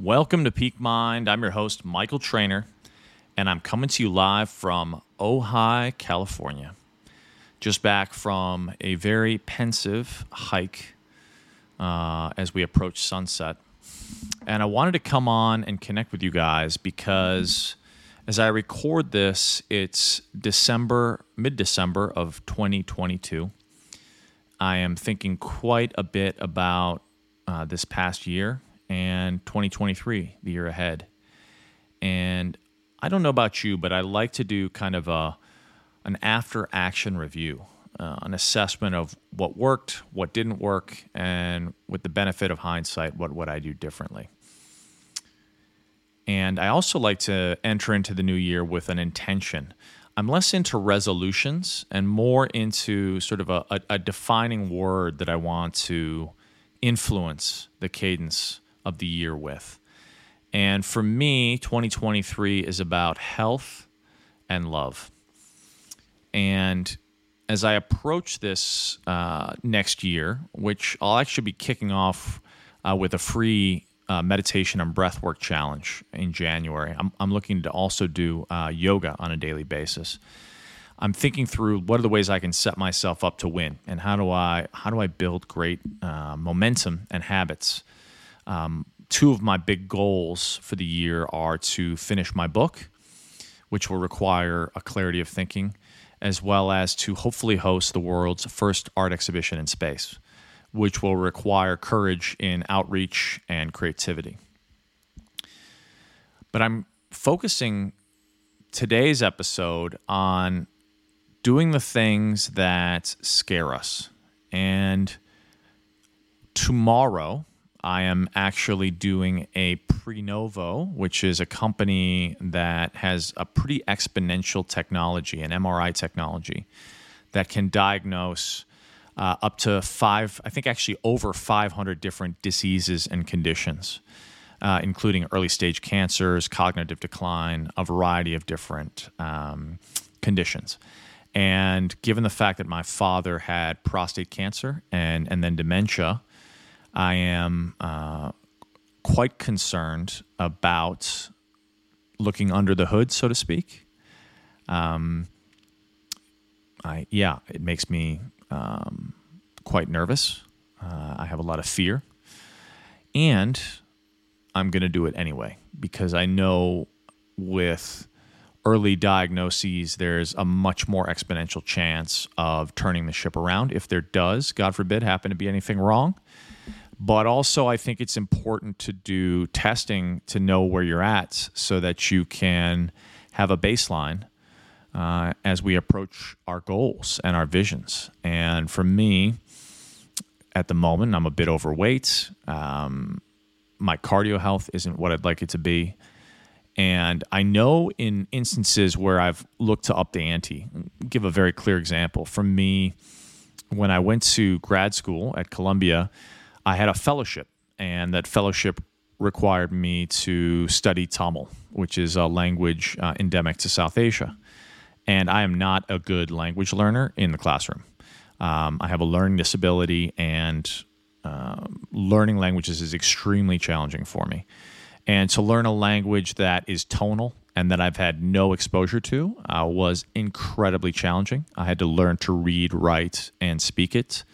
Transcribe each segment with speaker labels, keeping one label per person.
Speaker 1: Welcome to Peak Mind. I'm your host, Michael Trainer, and I'm coming to you live from Ojai, California. Just back from a very pensive hike uh, as we approach sunset. And I wanted to come on and connect with you guys because as I record this, it's December, mid December of 2022. I am thinking quite a bit about uh, this past year and 2023, the year ahead. And I don't know about you, but I like to do kind of a an after action review, uh, an assessment of what worked, what didn't work, and with the benefit of hindsight, what would I do differently. And I also like to enter into the new year with an intention. I'm less into resolutions and more into sort of a, a, a defining word that I want to influence the cadence of the year with. And for me, 2023 is about health and love. And as I approach this uh, next year, which I'll actually be kicking off uh, with a free uh, meditation and breathwork challenge in January, I'm, I'm looking to also do uh, yoga on a daily basis. I'm thinking through what are the ways I can set myself up to win, and how do I how do I build great uh, momentum and habits um, two of my big goals for the year are to finish my book, which will require a clarity of thinking, as well as to hopefully host the world's first art exhibition in space, which will require courage in outreach and creativity. But I'm focusing today's episode on doing the things that scare us. And tomorrow, I am actually doing a Prenuvo, which is a company that has a pretty exponential technology, an MRI technology, that can diagnose uh, up to five, I think actually over 500 different diseases and conditions, uh, including early stage cancers, cognitive decline, a variety of different um, conditions. And given the fact that my father had prostate cancer and, and then dementia, I am uh, quite concerned about looking under the hood, so to speak. Um, I yeah, it makes me um, quite nervous. Uh, I have a lot of fear, and I'm going to do it anyway because I know with early diagnoses, there's a much more exponential chance of turning the ship around. If there does, God forbid, happen to be anything wrong, but also, I think it's important to do testing to know where you're at so that you can have a baseline uh, as we approach our goals and our visions. And for me, at the moment, I'm a bit overweight. Um, my cardio health isn't what I'd like it to be. And I know in instances where I've looked to up the ante, give a very clear example. For me, when I went to grad school at Columbia, I had a fellowship, and that fellowship required me to study Tamil, which is a language uh, endemic to South Asia. And I am not a good language learner in the classroom. Um, I have a learning disability, and uh, learning languages is extremely challenging for me. And to learn a language that is tonal and that I've had no exposure to uh, was incredibly challenging. I had to learn to read, write, and speak it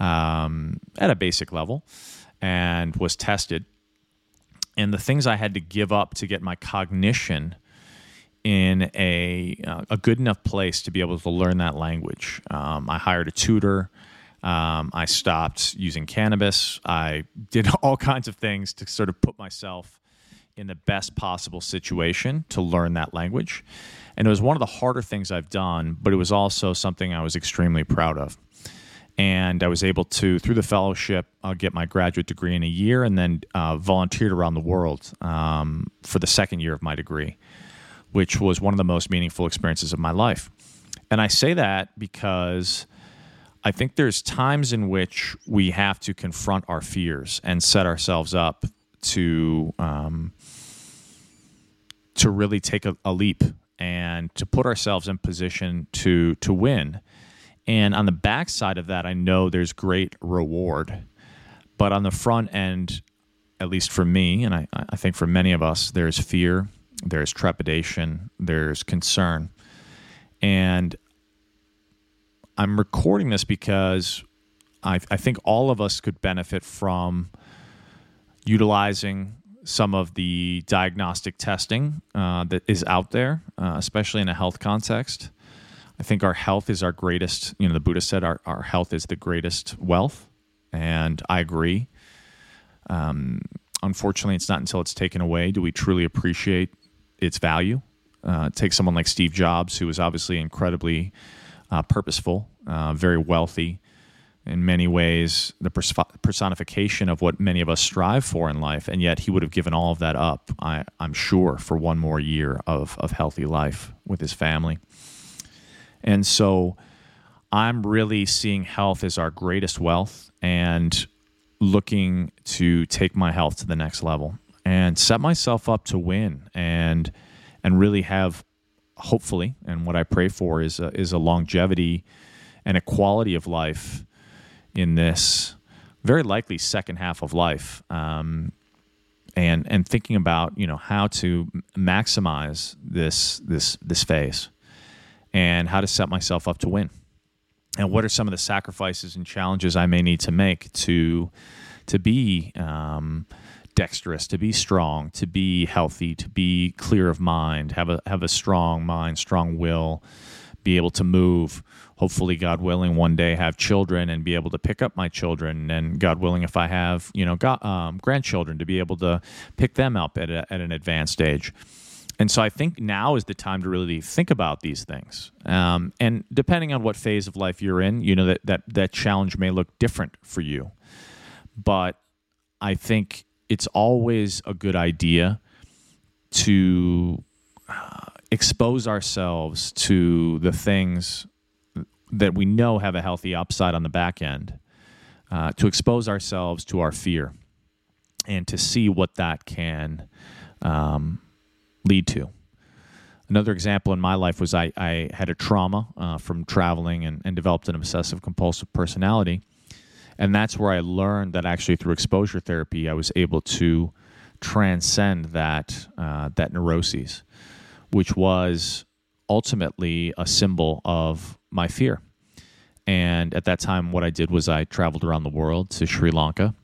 Speaker 1: um, at a basic level and was tested. And the things I had to give up to get my cognition in a, uh, a good enough place to be able to learn that language. Um, I hired a tutor. Um, I stopped using cannabis. I did all kinds of things to sort of put myself in the best possible situation to learn that language. And it was one of the harder things I've done, but it was also something I was extremely proud of and I was able to, through the fellowship, uh, get my graduate degree in a year, and then uh, volunteered around the world um, for the second year of my degree, which was one of the most meaningful experiences of my life. And I say that because I think there's times in which we have to confront our fears and set ourselves up to um, to really take a, a leap and to put ourselves in position to to win and on the back side of that, I know there's great reward. But on the front end, at least for me, and I, I think for many of us, there's fear, there's trepidation, there's concern. And I'm recording this because I, I think all of us could benefit from utilizing some of the diagnostic testing uh, that is out there, uh, especially in a health context. I think our health is our greatest, you know, the Buddha said our, our health is the greatest wealth. And I agree. Um, unfortunately, it's not until it's taken away do we truly appreciate its value. Uh, take someone like Steve Jobs, who was obviously incredibly uh, purposeful, uh, very wealthy, in many ways, the personification of what many of us strive for in life, and yet he would have given all of that up, I, am sure, for one more year of, of healthy life with his family. And so I'm really seeing health as our greatest wealth and looking to take my health to the next level and set myself up to win and and really have hopefully and what I pray for is a, is a longevity and a quality of life in this very likely second half of life um, and and thinking about you know how to maximize this this this phase and how to set myself up to win and what are some of the sacrifices and challenges I may need to make to to be um, dexterous, to be strong, to be healthy, to be clear of mind, have a have a strong mind, strong will, be able to move. Hopefully, God willing, one day have children and be able to pick up my children, and God willing, if I have you know got, um, grandchildren, to be able to pick them up at, a, at an advanced age. And so I think now is the time to really think about these things. Um, and depending on what phase of life you're in, you know that that that challenge may look different for you. But I think it's always a good idea to uh, expose ourselves to the things that we know have a healthy upside on the back end, uh, to expose ourselves to our fear and to see what that can um, lead to. Another example in my life was I, I had a trauma uh, from traveling and, and developed an obsessive compulsive personality. And that's where I learned that actually through exposure therapy, I was able to transcend that, uh, that neuroses, which was ultimately a symbol of my fear. And at that time, what I did was I traveled around the world to Sri Lanka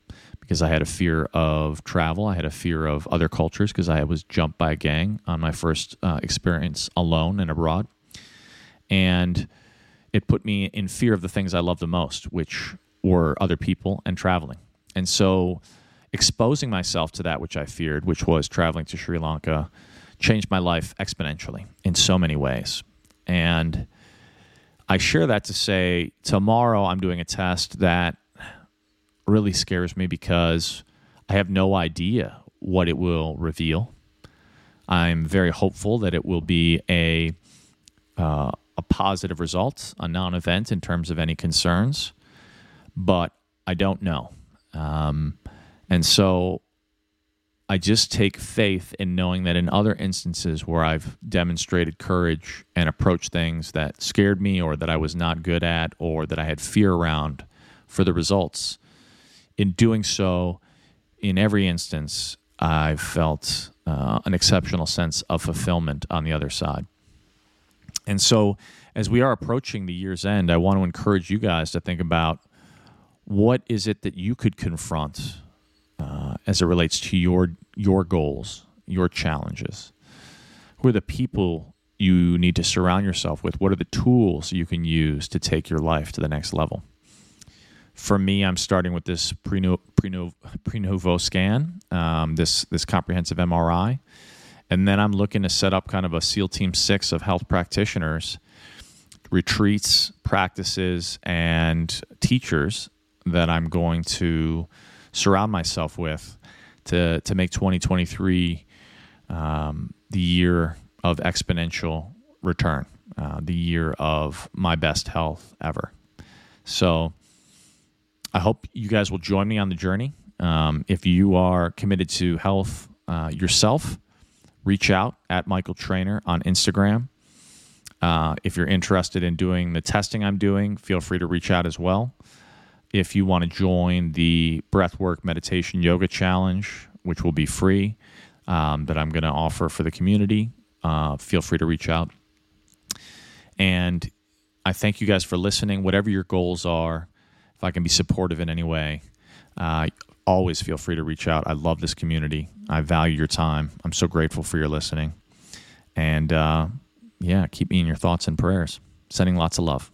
Speaker 1: because I had a fear of travel. I had a fear of other cultures because I was jumped by a gang on my first uh, experience alone and abroad. And it put me in fear of the things I love the most, which were other people and traveling. And so exposing myself to that which I feared, which was traveling to Sri Lanka, changed my life exponentially in so many ways. And I share that to say tomorrow I'm doing a test that really scares me because I have no idea what it will reveal. I'm very hopeful that it will be a uh, a positive result, a non-event in terms of any concerns, but I don't know, um, and so I just take faith in knowing that in other instances where I've demonstrated courage and approached things that scared me, or that I was not good at, or that I had fear around, for the results in doing so, in every instance, I've felt uh, an exceptional sense of fulfillment on the other side. And so, as we are approaching the year's end, I want to encourage you guys to think about what is it that you could confront uh, as it relates to your your goals, your challenges. Who are the people you need to surround yourself with? What are the tools you can use to take your life to the next level? For me, I'm starting with this Prenuvo, scan, um, this this comprehensive MRI, and then I'm looking to set up kind of a SEAL Team Six of health practitioners, retreats, practices, and teachers that I'm going to surround myself with to to make 2023 um, the year of exponential return, uh, the year of my best health ever. So I hope you guys will join me on the journey. Um, if you are committed to health uh, yourself, reach out at Michael Trainer on Instagram. Uh, if you're interested in doing the testing I'm doing, feel free to reach out as well. if you want to join the Breathwork Meditation Yoga Challenge, which will be free, um, that I'm going to offer for the community, uh, feel free to reach out. And I thank you guys for listening. Whatever your goals are, if I can be supportive in any way, uh, always feel free to reach out. I love this community. I value your time. I'm so grateful for your listening. And uh, yeah, keep me in your thoughts and prayers. Sending lots of love.